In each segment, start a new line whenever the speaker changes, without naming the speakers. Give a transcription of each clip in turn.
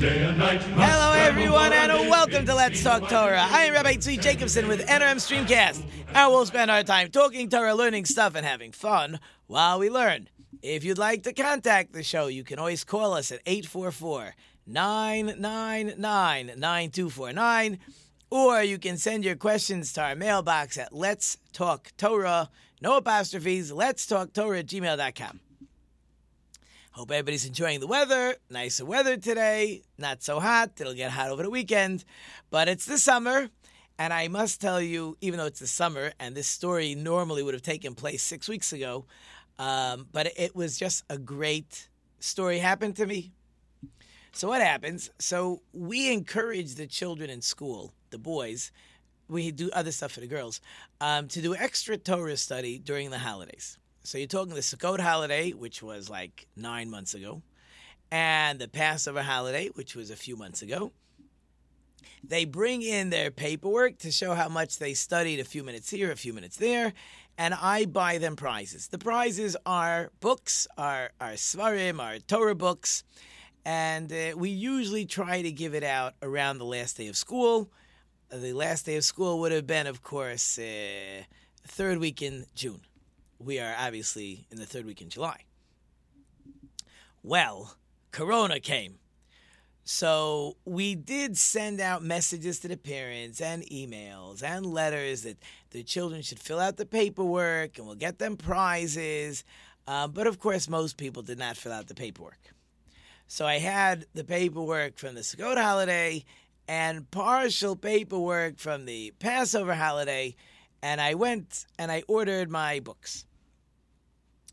Hello, everyone, and welcome to Let's Talk Torah. I am Rabbi Tzvi Jacobson with NRM Streamcast, and we'll spend our time talking Torah, learning stuff, and having fun while we learn. If you'd like to contact the show, you can always call us at 844 999 9249, or you can send your questions to our mailbox at Let's Talk Torah, no apostrophes, Let's Talk Torah at gmail.com. Hope everybody's enjoying the weather. Nicer weather today. Not so hot. It'll get hot over the weekend. But it's the summer. And I must tell you, even though it's the summer, and this story normally would have taken place six weeks ago, um, but it was just a great story happened to me. So what happens? So we encourage the children in school, the boys, we do other stuff for the girls, um, to do extra Torah study during the holidays. So you're talking the Sukkot holiday, which was like nine months ago, and the Passover holiday, which was a few months ago. They bring in their paperwork to show how much they studied a few minutes here, a few minutes there, and I buy them prizes. The prizes are books, are, are Sefarim, are Torah books, and uh, we usually try to give it out around the last day of school. The last day of school would have been, of course, uh, third week in June we are obviously in the third week in July. Well, Corona came. So we did send out messages to the parents and emails and letters that the children should fill out the paperwork and we'll get them prizes. Uh, but of course, most people did not fill out the paperwork. So I had the paperwork from the Sukkot holiday and partial paperwork from the Passover holiday, and I went and I ordered my books.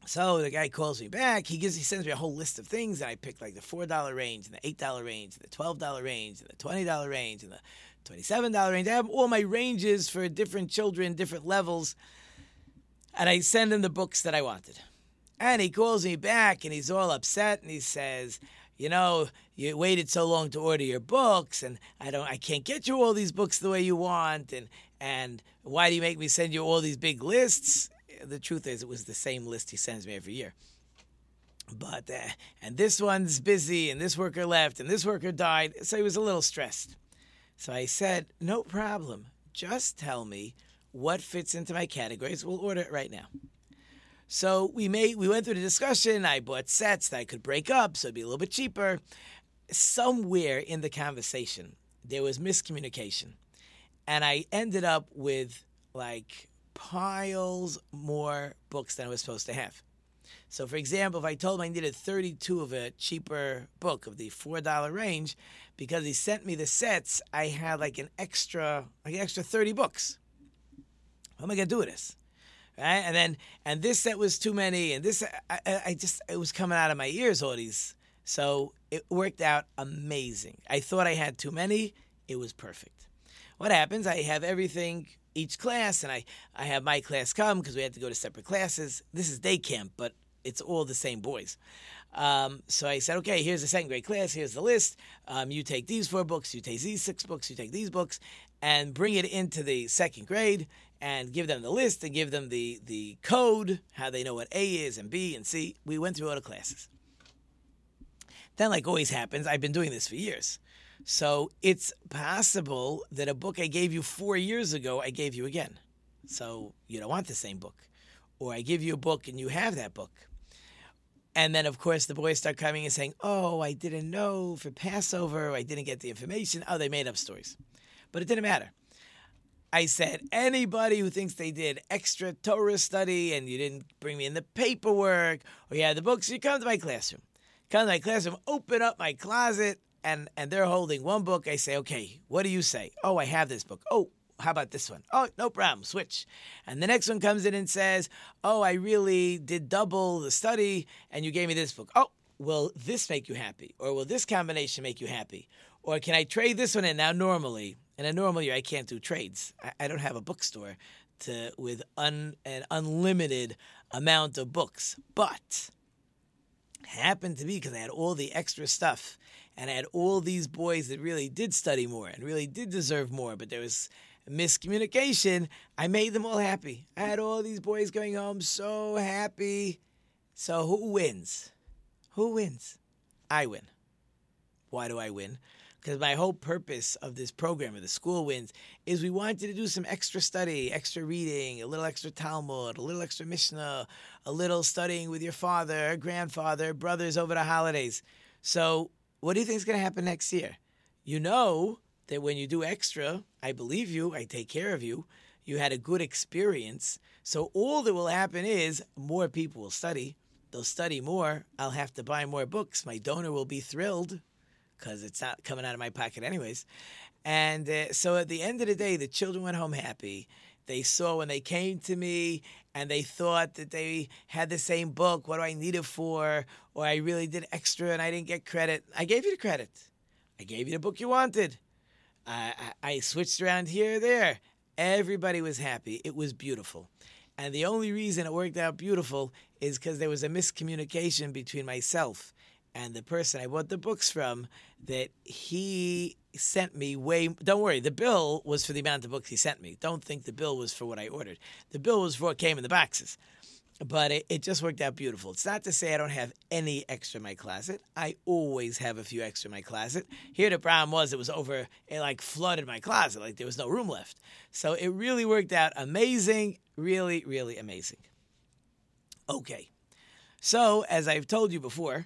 So the guy calls me back. He gives, he sends me a whole list of things, and I pick like the four dollar range, and the eight dollar range, and the twelve dollar range, and the twenty dollar range, and the twenty-seven dollar range. I have all my ranges for different children, different levels, and I send him the books that I wanted. And he calls me back, and he's all upset, and he says, "You know, you waited so long to order your books, and I don't, I can't get you all these books the way you want, and and why do you make me send you all these big lists?" The truth is, it was the same list he sends me every year. But, uh, and this one's busy, and this worker left, and this worker died. So he was a little stressed. So I said, no problem. Just tell me what fits into my categories. We'll order it right now. So we made we went through the discussion. I bought sets that I could break up, so it'd be a little bit cheaper. Somewhere in the conversation, there was miscommunication, and I ended up with like piles more books than I was supposed to have. So, for example, if I told him I needed 32 of a cheaper book of the $4 range, because he sent me the sets, I had like an extra, like an extra 30 books. What am I going to do with this? Right? And then, and this set was too many, and this, I, I just, it was coming out of my ears, all these. So it worked out amazing. I thought I had too many, it was perfect. What happens? I have everything each class, and I, I have my class come because we had to go to separate classes. This is day camp, but it's all the same boys. Um, so I said, okay, here's the second grade class. Here's the list. Um, you take these four books. You take these six books. You take these books, and bring it into the second grade and give them the list and give them the the code, how they know what A is and B and C. We went through all the classes. Then, like always happens, I've been doing this for years. So it's possible that a book I gave you four years ago, I gave you again. So you don't want the same book. Or I give you a book and you have that book. And then, of course, the boys start coming and saying, Oh, I didn't know for Passover. I didn't get the information. Oh, they made up stories. But it didn't matter. I said, anybody who thinks they did extra Torah study and you didn't bring me in the paperwork or you had the books, you come to my classroom. Come to my classroom, open up my closet, and and they're holding one book. I say, okay, what do you say? Oh, I have this book. Oh, how about this one? Oh, no problem. Switch. And the next one comes in and says, oh, I really did double the study, and you gave me this book. Oh, will this make you happy, or will this combination make you happy? Or can I trade this one in? Now, normally, in a normal year, I can't do trades. I, I don't have a bookstore to with un, an unlimited amount of books. But happened to be because I had all the extra stuff and I had all these boys that really did study more and really did deserve more, but there was miscommunication. I made them all happy. I had all these boys going home so happy. So who wins? Who wins? I win. Why do I win? Because my whole purpose of this program, of the school wins, is we wanted to do some extra study, extra reading, a little extra Talmud, a little extra Mishnah, a little studying with your father, grandfather, brothers over the holidays. So, what do you think is going to happen next year? You know that when you do extra, I believe you, I take care of you, you had a good experience. So, all that will happen is more people will study. They'll study more. I'll have to buy more books. My donor will be thrilled because it's not coming out of my pocket anyways. And uh, so at the end of the day, the children went home happy. They saw when they came to me and they thought that they had the same book. What do I need it for? Or I really did extra and I didn't get credit. I gave you the credit. I gave you the book you wanted. I, I, I switched around here or there. Everybody was happy. It was beautiful. And the only reason it worked out beautiful is because there was a miscommunication between myself and the person I bought the books from that he sent me way don't worry the bill was for the amount of books he sent me. Don't think the bill was for what i ordered. The bill was for what came in the boxes. But it, it just worked out beautiful. It's not to say i don't have any extra in my closet. I always have a few extra in my closet. Here the problem was it was over it like flooded my closet like there was no room left. So it really worked out amazing really really amazing. Okay. So as i've told you before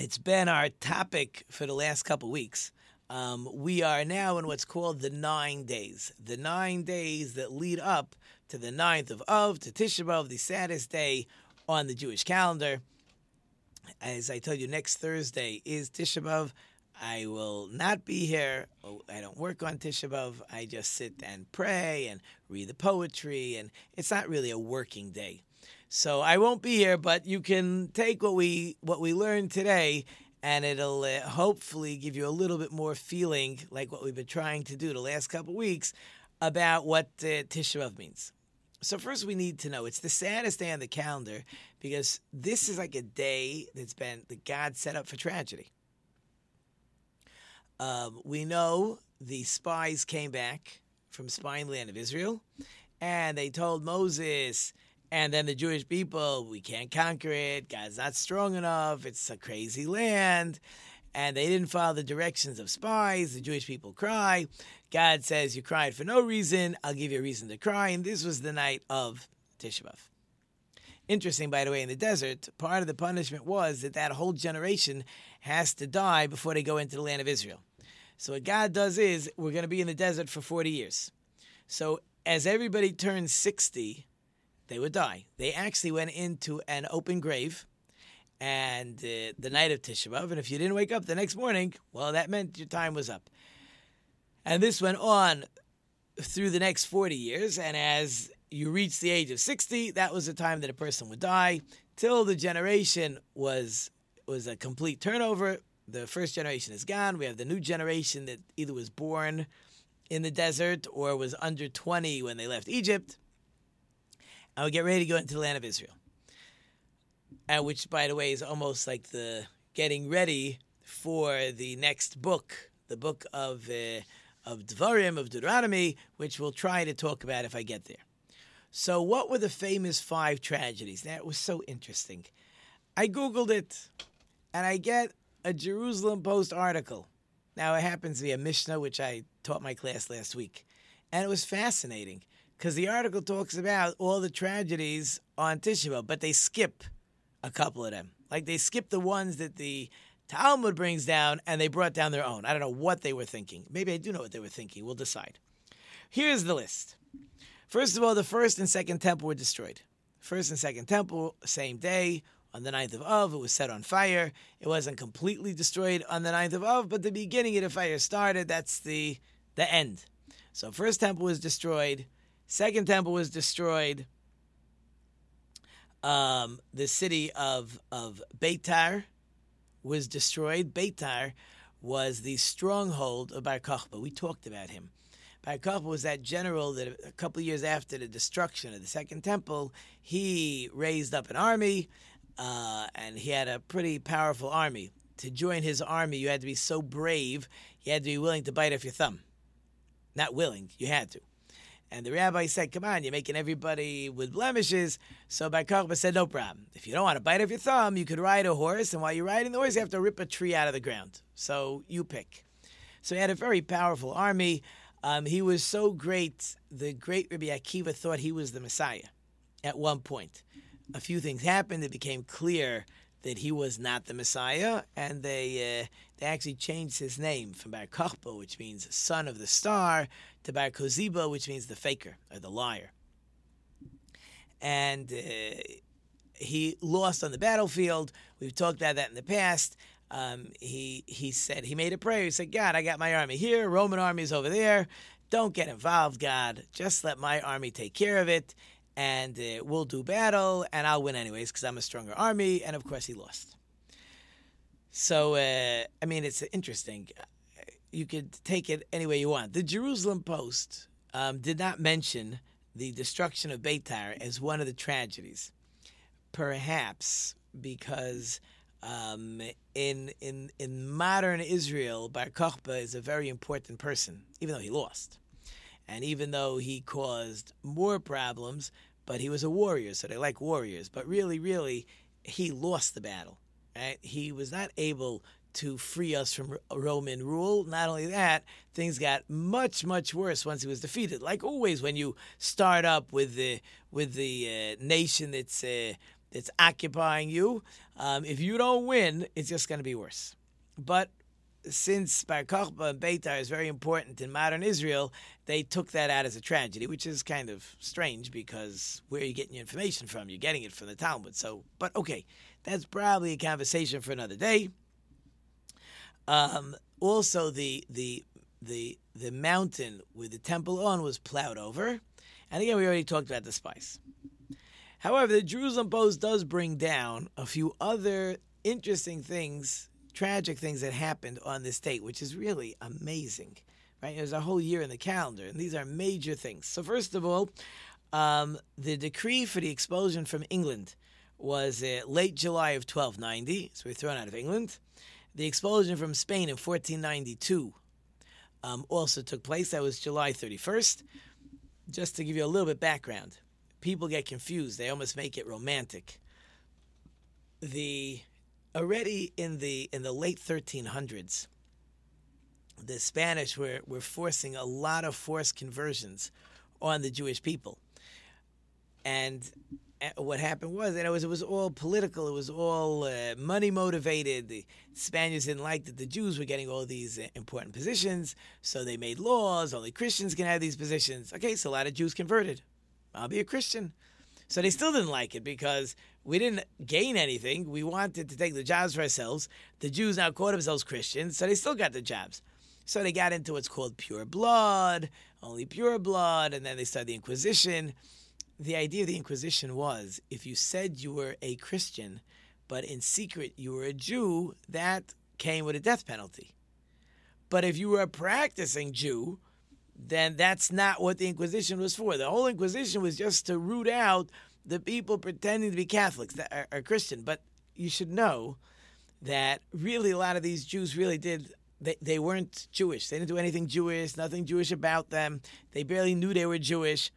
it's been our topic for the last couple weeks. Um, we are now in what's called the nine days, the nine days that lead up to the ninth of Av, to Tisha B'av, the saddest day on the Jewish calendar. As I told you, next Thursday is Tisha B'av. I will not be here. Oh, I don't work on Tisha B'av. I just sit and pray and read the poetry, and it's not really a working day. So I won't be here, but you can take what we what we learned today, and it'll uh, hopefully give you a little bit more feeling like what we've been trying to do the last couple weeks about what uh, Tisha B'av means. So first, we need to know it's the saddest day on the calendar because this is like a day that's been that God set up for tragedy. Um, we know the spies came back from spying land of Israel, and they told Moses and then the Jewish people, we can't conquer it. God's not strong enough. It's a crazy land. And they didn't follow the directions of spies. The Jewish people cry. God says, You cried for no reason. I'll give you a reason to cry. And this was the night of Tisha B'Av. Interesting, by the way, in the desert, part of the punishment was that that whole generation has to die before they go into the land of Israel. So what God does is, we're going to be in the desert for 40 years. So as everybody turns 60, they would die. They actually went into an open grave and uh, the night of Tisha B'Av, and if you didn't wake up the next morning, well, that meant your time was up. And this went on through the next 40 years, and as you reach the age of 60, that was the time that a person would die, till the generation was was a complete turnover. The first generation is gone. We have the new generation that either was born in the desert or was under 20 when they left Egypt. I would get ready to go into the land of Israel. And which, by the way, is almost like the getting ready for the next book, the book of uh, of Devarim, of Deuteronomy, which we'll try to talk about if I get there. So, what were the famous five tragedies? That was so interesting. I Googled it, and I get a Jerusalem Post article. Now, it happens to be a Mishnah, which I taught my class last week, and it was fascinating because the article talks about all the tragedies on Tisha B'av, but they skip a couple of them. Like they skip the ones that the Talmud brings down, and they brought down their own. I don't know what they were thinking. Maybe I do know what they were thinking. We'll decide. Here's the list. First of all, the first and second temple were destroyed. First and second temple, same day, on the ninth of Av, it was set on fire. It wasn't completely destroyed on the ninth of Av, but the beginning of the fire started. That's the the end. So first temple was destroyed. Second temple was destroyed. Um, the city of of Beitar was destroyed. Beitar was the stronghold of Bar Kokhba. We talked about him. Bar Kokhba was that general that a couple years after the destruction of the Second Temple, he raised up an army, uh, and he had a pretty powerful army. To join his army, you had to be so brave, you had to be willing to bite off your thumb. Not willing, you had to. And the rabbi said, Come on, you're making everybody with blemishes. So Bar Kokhba said, No problem. If you don't want to bite off your thumb, you could ride a horse. And while you're riding the horse, you have to rip a tree out of the ground. So you pick. So he had a very powerful army. Um, he was so great, the great Rabbi Akiva thought he was the Messiah at one point. A few things happened. It became clear that he was not the Messiah, and they uh, they actually changed his name from Bar Kokhba, which means son of the star, to Bar Koziba, which means the faker or the liar. And uh, he lost on the battlefield. We've talked about that in the past. Um, he he said he made a prayer. He said, "God, I got my army here. Roman army is over there. Don't get involved, God. Just let my army take care of it, and uh, we'll do battle, and I'll win anyways because I'm a stronger army." And of course, he lost. So uh, I mean, it's interesting. You could take it any way you want. The Jerusalem Post um, did not mention the destruction of Beitar as one of the tragedies, perhaps because um, in in in modern Israel, Bar Kokhba is a very important person, even though he lost, and even though he caused more problems. But he was a warrior, so they like warriors. But really, really, he lost the battle. Right? He was not able to free us from Roman rule. Not only that, things got much much worse once he was defeated. Like always, when you start up with the with the uh, nation that's uh, that's occupying you. Um, if you don't win, it's just going to be worse. But since Bar Kokhba and Beitar is very important in modern Israel, they took that out as a tragedy, which is kind of strange because where are you getting your information from? You're getting it from the Talmud. So, but okay, that's probably a conversation for another day. Um, also, the the the the mountain with the temple on was plowed over, and again, we already talked about the spice. However, the Jerusalem Post does bring down a few other interesting things, tragic things that happened on this date, which is really amazing. Right? There's a whole year in the calendar, and these are major things. So, first of all, um, the decree for the expulsion from England was uh, late July of 1290, so we're thrown out of England. The expulsion from Spain in 1492 um, also took place. That was July 31st. Just to give you a little bit background, people get confused. They almost make it romantic. The already in the in the late 1300s, the Spanish were were forcing a lot of forced conversions on the Jewish people, and what happened was that it was it was all political. It was all uh, money motivated. The Spaniards didn't like that the Jews were getting all these uh, important positions, so they made laws. Only Christians can have these positions. Okay, so a lot of Jews converted. I'll be a Christian. So they still didn't like it because we didn't gain anything. We wanted to take the jobs for ourselves. The Jews now called themselves Christians, so they still got the jobs. So they got into what's called pure blood, only pure blood, and then they started the Inquisition. The idea of the Inquisition was if you said you were a Christian, but in secret you were a Jew, that came with a death penalty. But if you were a practicing Jew, then that's not what the Inquisition was for. The whole Inquisition was just to root out the people pretending to be Catholics that are, are Christian. But you should know that really a lot of these Jews really did. They, they weren't Jewish. They didn't do anything Jewish, nothing Jewish about them. They barely knew they were Jewish.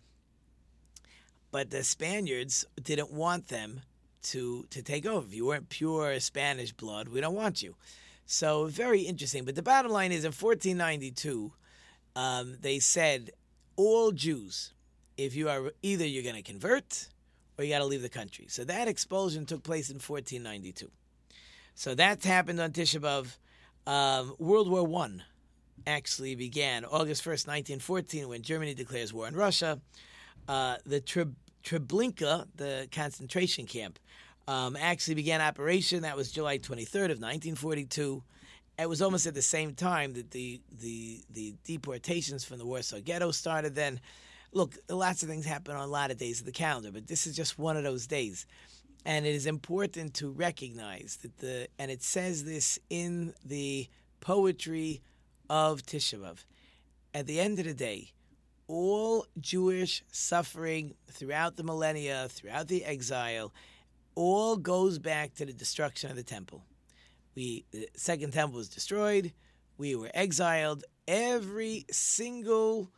But the Spaniards didn't want them to to take over. If you weren't pure Spanish blood, we don't want you. So very interesting. But the bottom line is in 1492, um, they said all Jews, if you are either you're going to convert or you got to leave the country. So that expulsion took place in 1492. So that happened on Tisha B'av. Um, World War One actually began August 1st, 1914, when Germany declares war on Russia. Uh, the Treblinka, the concentration camp, um, actually began operation. That was July 23rd of 1942 it was almost at the same time that the the the deportations from the Warsaw Ghetto started. Then, look, lots of things happen on a lot of days of the calendar, but this is just one of those days, and it is important to recognize that the and it says this in the poetry of Tisha. At the end of the day, all Jewish suffering throughout the millennia, throughout the exile, all goes back to the destruction of the temple. We the second temple was destroyed. We were exiled. Every single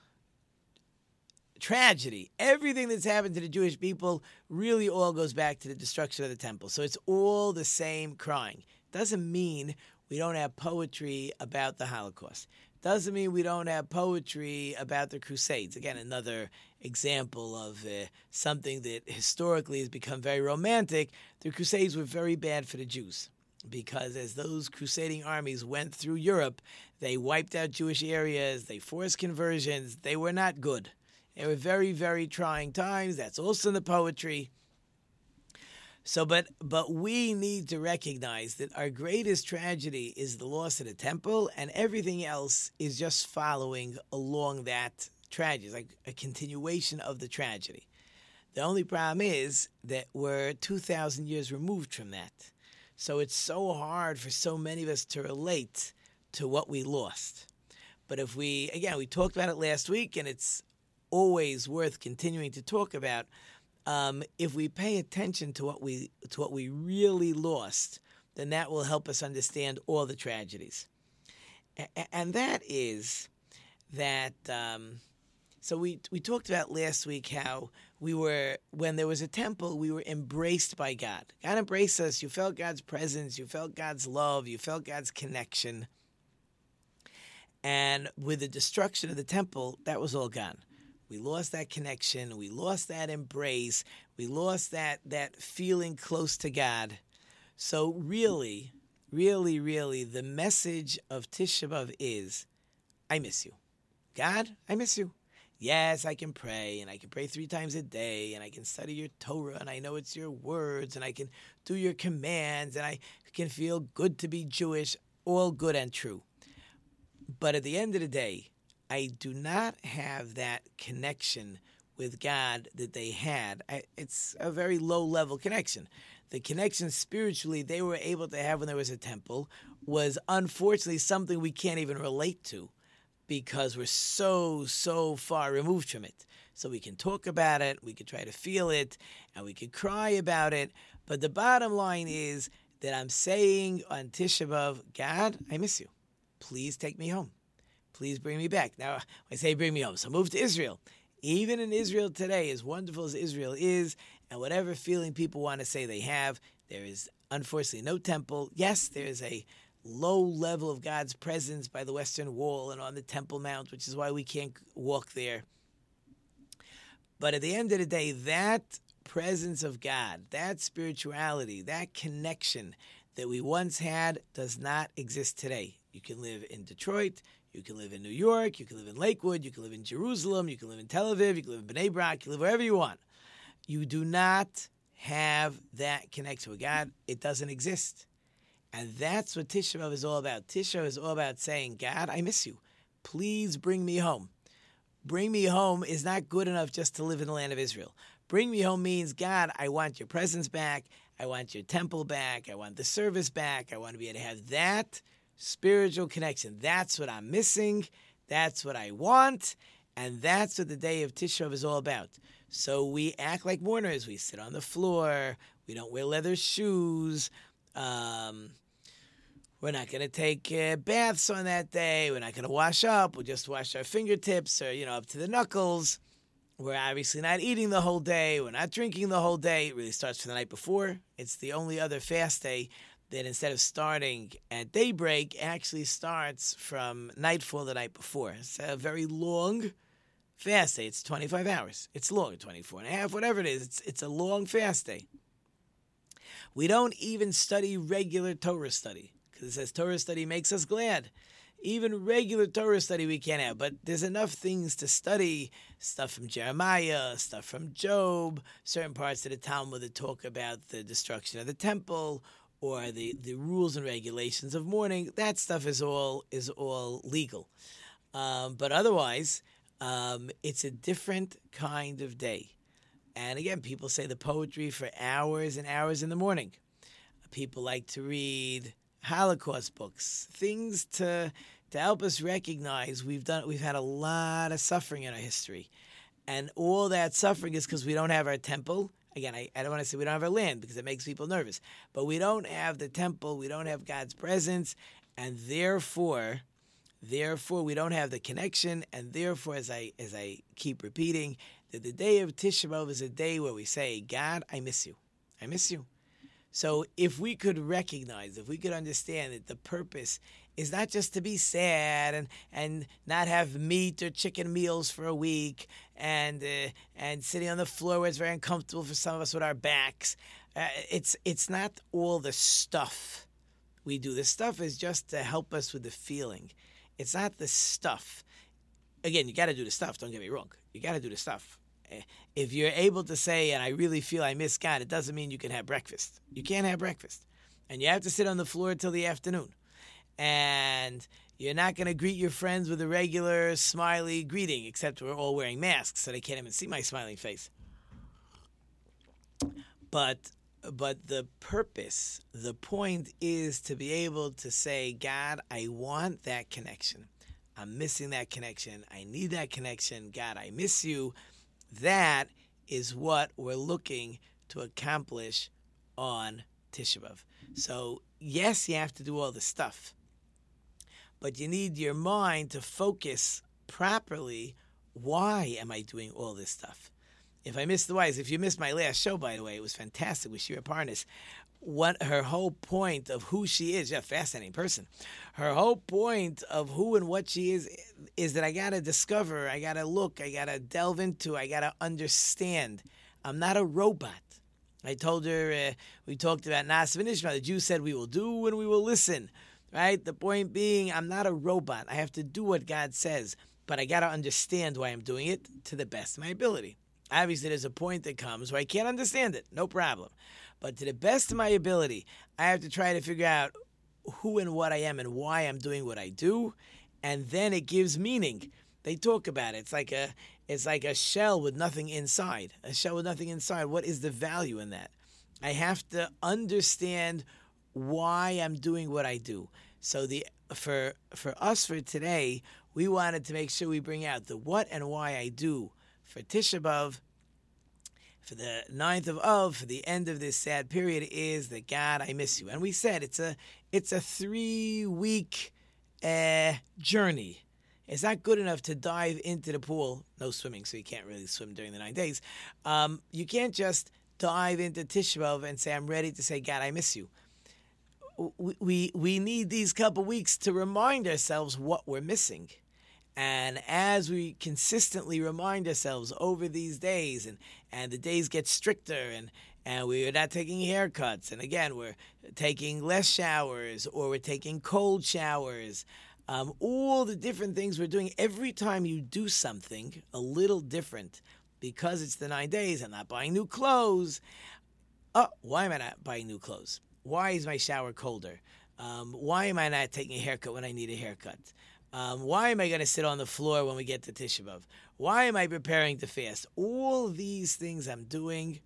tragedy, everything that's happened to the Jewish people, really all goes back to the destruction of the temple. So it's all the same crying. Doesn't mean we don't have poetry about the Holocaust. Doesn't mean we don't have poetry about the Crusades. Again, another example of uh, something that historically has become very romantic. The Crusades were very bad for the Jews because as those crusading armies went through Europe, they wiped out Jewish areas, they forced conversions, they were not good. They were very, very trying times. That's also in the poetry. So, but but we need to recognize that our greatest tragedy is the loss of the temple, and everything else is just following along that tragedy, it's like a continuation of the tragedy. The only problem is that we're two thousand years removed from that, so it's so hard for so many of us to relate to what we lost. But if we, again, we talked about it last week, and it's always worth continuing to talk about um, if we pay attention to what we to what we really lost, then that will help us understand all the tragedies. A- and that is that. Um, so we we talked about last week how we were when there was a temple, we were embraced by God. God embraced us. You felt God's presence. You felt God's love. You felt God's connection. And with the destruction of the temple, that was all gone. We lost that connection. We lost that embrace. We lost that that feeling close to God. So really, really, really, the message of Tisha B'av is, I miss you, God. I miss you. Yes, I can pray, and I can pray three times a day, and I can study your Torah, and I know it's your words, and I can do your commands, and I can feel good to be Jewish. All good and true. But at the end of the day, I do not have that connection with God that they had. I, it's a very low level connection. The connection spiritually they were able to have when there was a temple was unfortunately something we can't even relate to because we're so, so far removed from it. So we can talk about it, we can try to feel it, and we can cry about it. But the bottom line is that I'm saying on Tisha B'Av, God, I miss you. Please take me home. Please bring me back. Now, I say bring me home. So move to Israel. Even in Israel today, as wonderful as Israel is, and whatever feeling people want to say they have, there is unfortunately no temple. Yes, there is a low level of God's presence by the Western Wall and on the Temple Mount, which is why we can't walk there. But at the end of the day, that presence of God, that spirituality, that connection that we once had does not exist today. You can live in Detroit, you can live in New York, you can live in Lakewood, you can live in Jerusalem, you can live in Tel Aviv, you can live in Bnei Brak, you can live wherever you want. You do not have that connection with God. It doesn't exist. And that's what Tisha B'Av is all about. Tisha is all about saying, God, I miss you. Please bring me home. Bring me home is not good enough just to live in the land of Israel. Bring me home means, God, I want your presence back. I want your temple back. I want the service back. I want to be able to have that spiritual connection. That's what I'm missing. That's what I want. And that's what the day of Tisha is all about. So we act like mourners. We sit on the floor. We don't wear leather shoes. Um, we're not going to take uh, baths on that day. We're not going to wash up. We'll just wash our fingertips or, you know, up to the knuckles. We're obviously not eating the whole day. We're not drinking the whole day. It really starts from the night before. It's the only other fast day that instead of starting at daybreak, actually starts from nightfall the night before. It's a very long fast day. It's 25 hours. It's long, 24 and a half, whatever it is. It's, it's a long fast day. We don't even study regular Torah study because it says Torah study makes us glad. Even regular Torah study we can't have, but there's enough things to study stuff from Jeremiah, stuff from Job, certain parts of the Talmud that talk about the destruction of the temple or the, the rules and regulations of mourning, that stuff is all is all legal. Um, but otherwise, um, it's a different kind of day. And again, people say the poetry for hours and hours in the morning. People like to read Holocaust books, things to to help us recognize we've done we've had a lot of suffering in our history. And all that suffering is because we don't have our temple. Again, I, I don't want to say we don't have our land because it makes people nervous. But we don't have the temple, we don't have God's presence, and therefore therefore we don't have the connection, and therefore as I as I keep repeating, that the day of Tisha B'Av is a day where we say, God, I miss you. I miss you. So if we could recognize, if we could understand that the purpose is not just to be sad and, and not have meat or chicken meals for a week and uh, and sitting on the floor where it's very uncomfortable for some of us with our backs. Uh, it's it's not all the stuff we do. The stuff is just to help us with the feeling. It's not the stuff. Again, you got to do the stuff. Don't get me wrong. You got to do the stuff if you're able to say, and I really feel I miss God, it doesn't mean you can have breakfast. You can't have breakfast. And you have to sit on the floor till the afternoon. And you're not going to greet your friends with a regular smiley greeting, except we're all wearing masks, so they can't even see my smiling face. But but the purpose, the point is to be able to say, God, I want that connection. I'm missing that connection. I need that connection. God, I miss you. That is what we're looking to accomplish on Tisha B'Av. So, yes, you have to do all the stuff, but you need your mind to focus properly. Why am I doing all this stuff? If I missed the wise, if you missed my last show, by the way, it was fantastic with Shira Parnas what her whole point of who she is, yeah, fascinating person. Her whole point of who and what she is is that I gotta discover, I gotta look, I gotta delve into, I gotta understand. I'm not a robot. I told her uh, we talked about Na'aseh V'nishma. The Jews said we will do and we will listen. Right. The point being, I'm not a robot. I have to do what God says, but I gotta understand why I'm doing it to the best of my ability. Obviously, there's a point that comes where I can't understand it. No problem. But to the best of my ability, I have to try to figure out who and what I am and why I'm doing what I do, and then it gives meaning. They talk about it. It's like a it's like a shell with nothing inside. A shell with nothing inside. What is the value in that? I have to understand why I'm doing what I do. So the for for us for today, we wanted to make sure we bring out the what and why I do for Tisha B'av for the ninth of Av, for the end of this sad period, is that God, I miss you. And we said it's a it's a three week uh, journey. It's not good enough to dive into the pool. No swimming, so you can't really swim during the nine days. Um, you can't just dive into Tisha B'av and say, "I'm ready to say, God, I miss you." We we, need these couple weeks to remind ourselves what we're missing. And as we consistently remind ourselves over these days, and, and the days get stricter, and, and we're not taking haircuts, and again, we're taking less showers, or we're taking cold showers, um, all the different things we're doing, every time you do something a little different, because it's the nine days, I'm not buying new clothes. Oh, why am I not buying new clothes? Why is my shower colder? Um, why am I not taking a haircut when I need a haircut? Um, why am I going to sit on the floor when we get to Tisha? Why am I preparing to fast? All these things I'm doing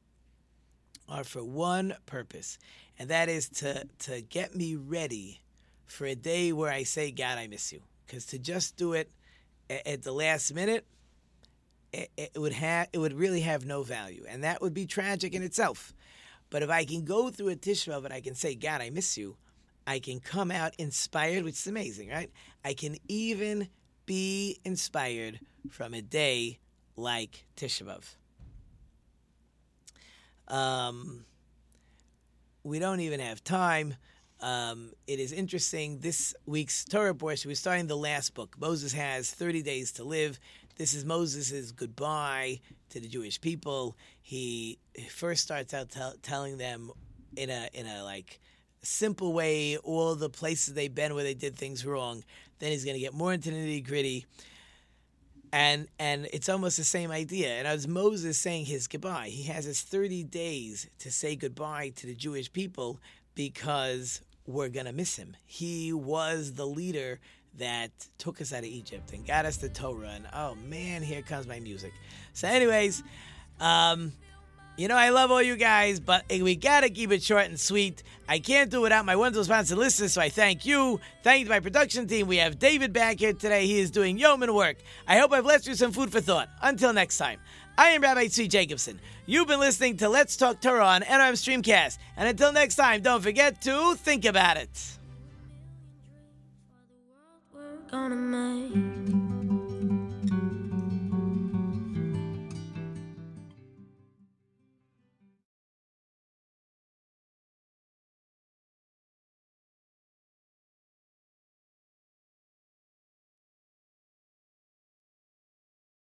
are for one purpose, and that is to, to get me ready for a day where I say, God, I miss you. Because to just do it at, at the last minute, it, it would have it would really have no value, and that would be tragic in itself. But if I can go through a Tisha B'av and I can say, God, I miss you, I can come out inspired, which is amazing, right? I can even be inspired from a day like Tisha. Um, we don't even have time. Um, it is interesting. This week's Torah portion, we're starting the last book. Moses has 30 days to live. This is Moses' goodbye to the Jewish people. He first starts out telling them in a in a like simple way all the places they've been where they did things wrong. Then he's going to get more into the nitty gritty. And and it's almost the same idea. And as Moses saying his goodbye, he has his 30 days to say goodbye to the Jewish people because we're going to miss him. He was the leader that took us out of Egypt and got us the Torah. And oh man, here comes my music. So, anyways, um, You know, I love all you guys, but we gotta keep it short and sweet. I can't do without my wonderful sponsor listeners, so I thank you. Thank you to my production team. We have David back here today. He is doing yeoman work. I hope I've left you some food for thought. Until next time, I am Rabbi Tzvi Jacobson. You've been listening to Let's Talk Torah on NRM Streamcast. And until next time, don't forget to think about it.
Gonna make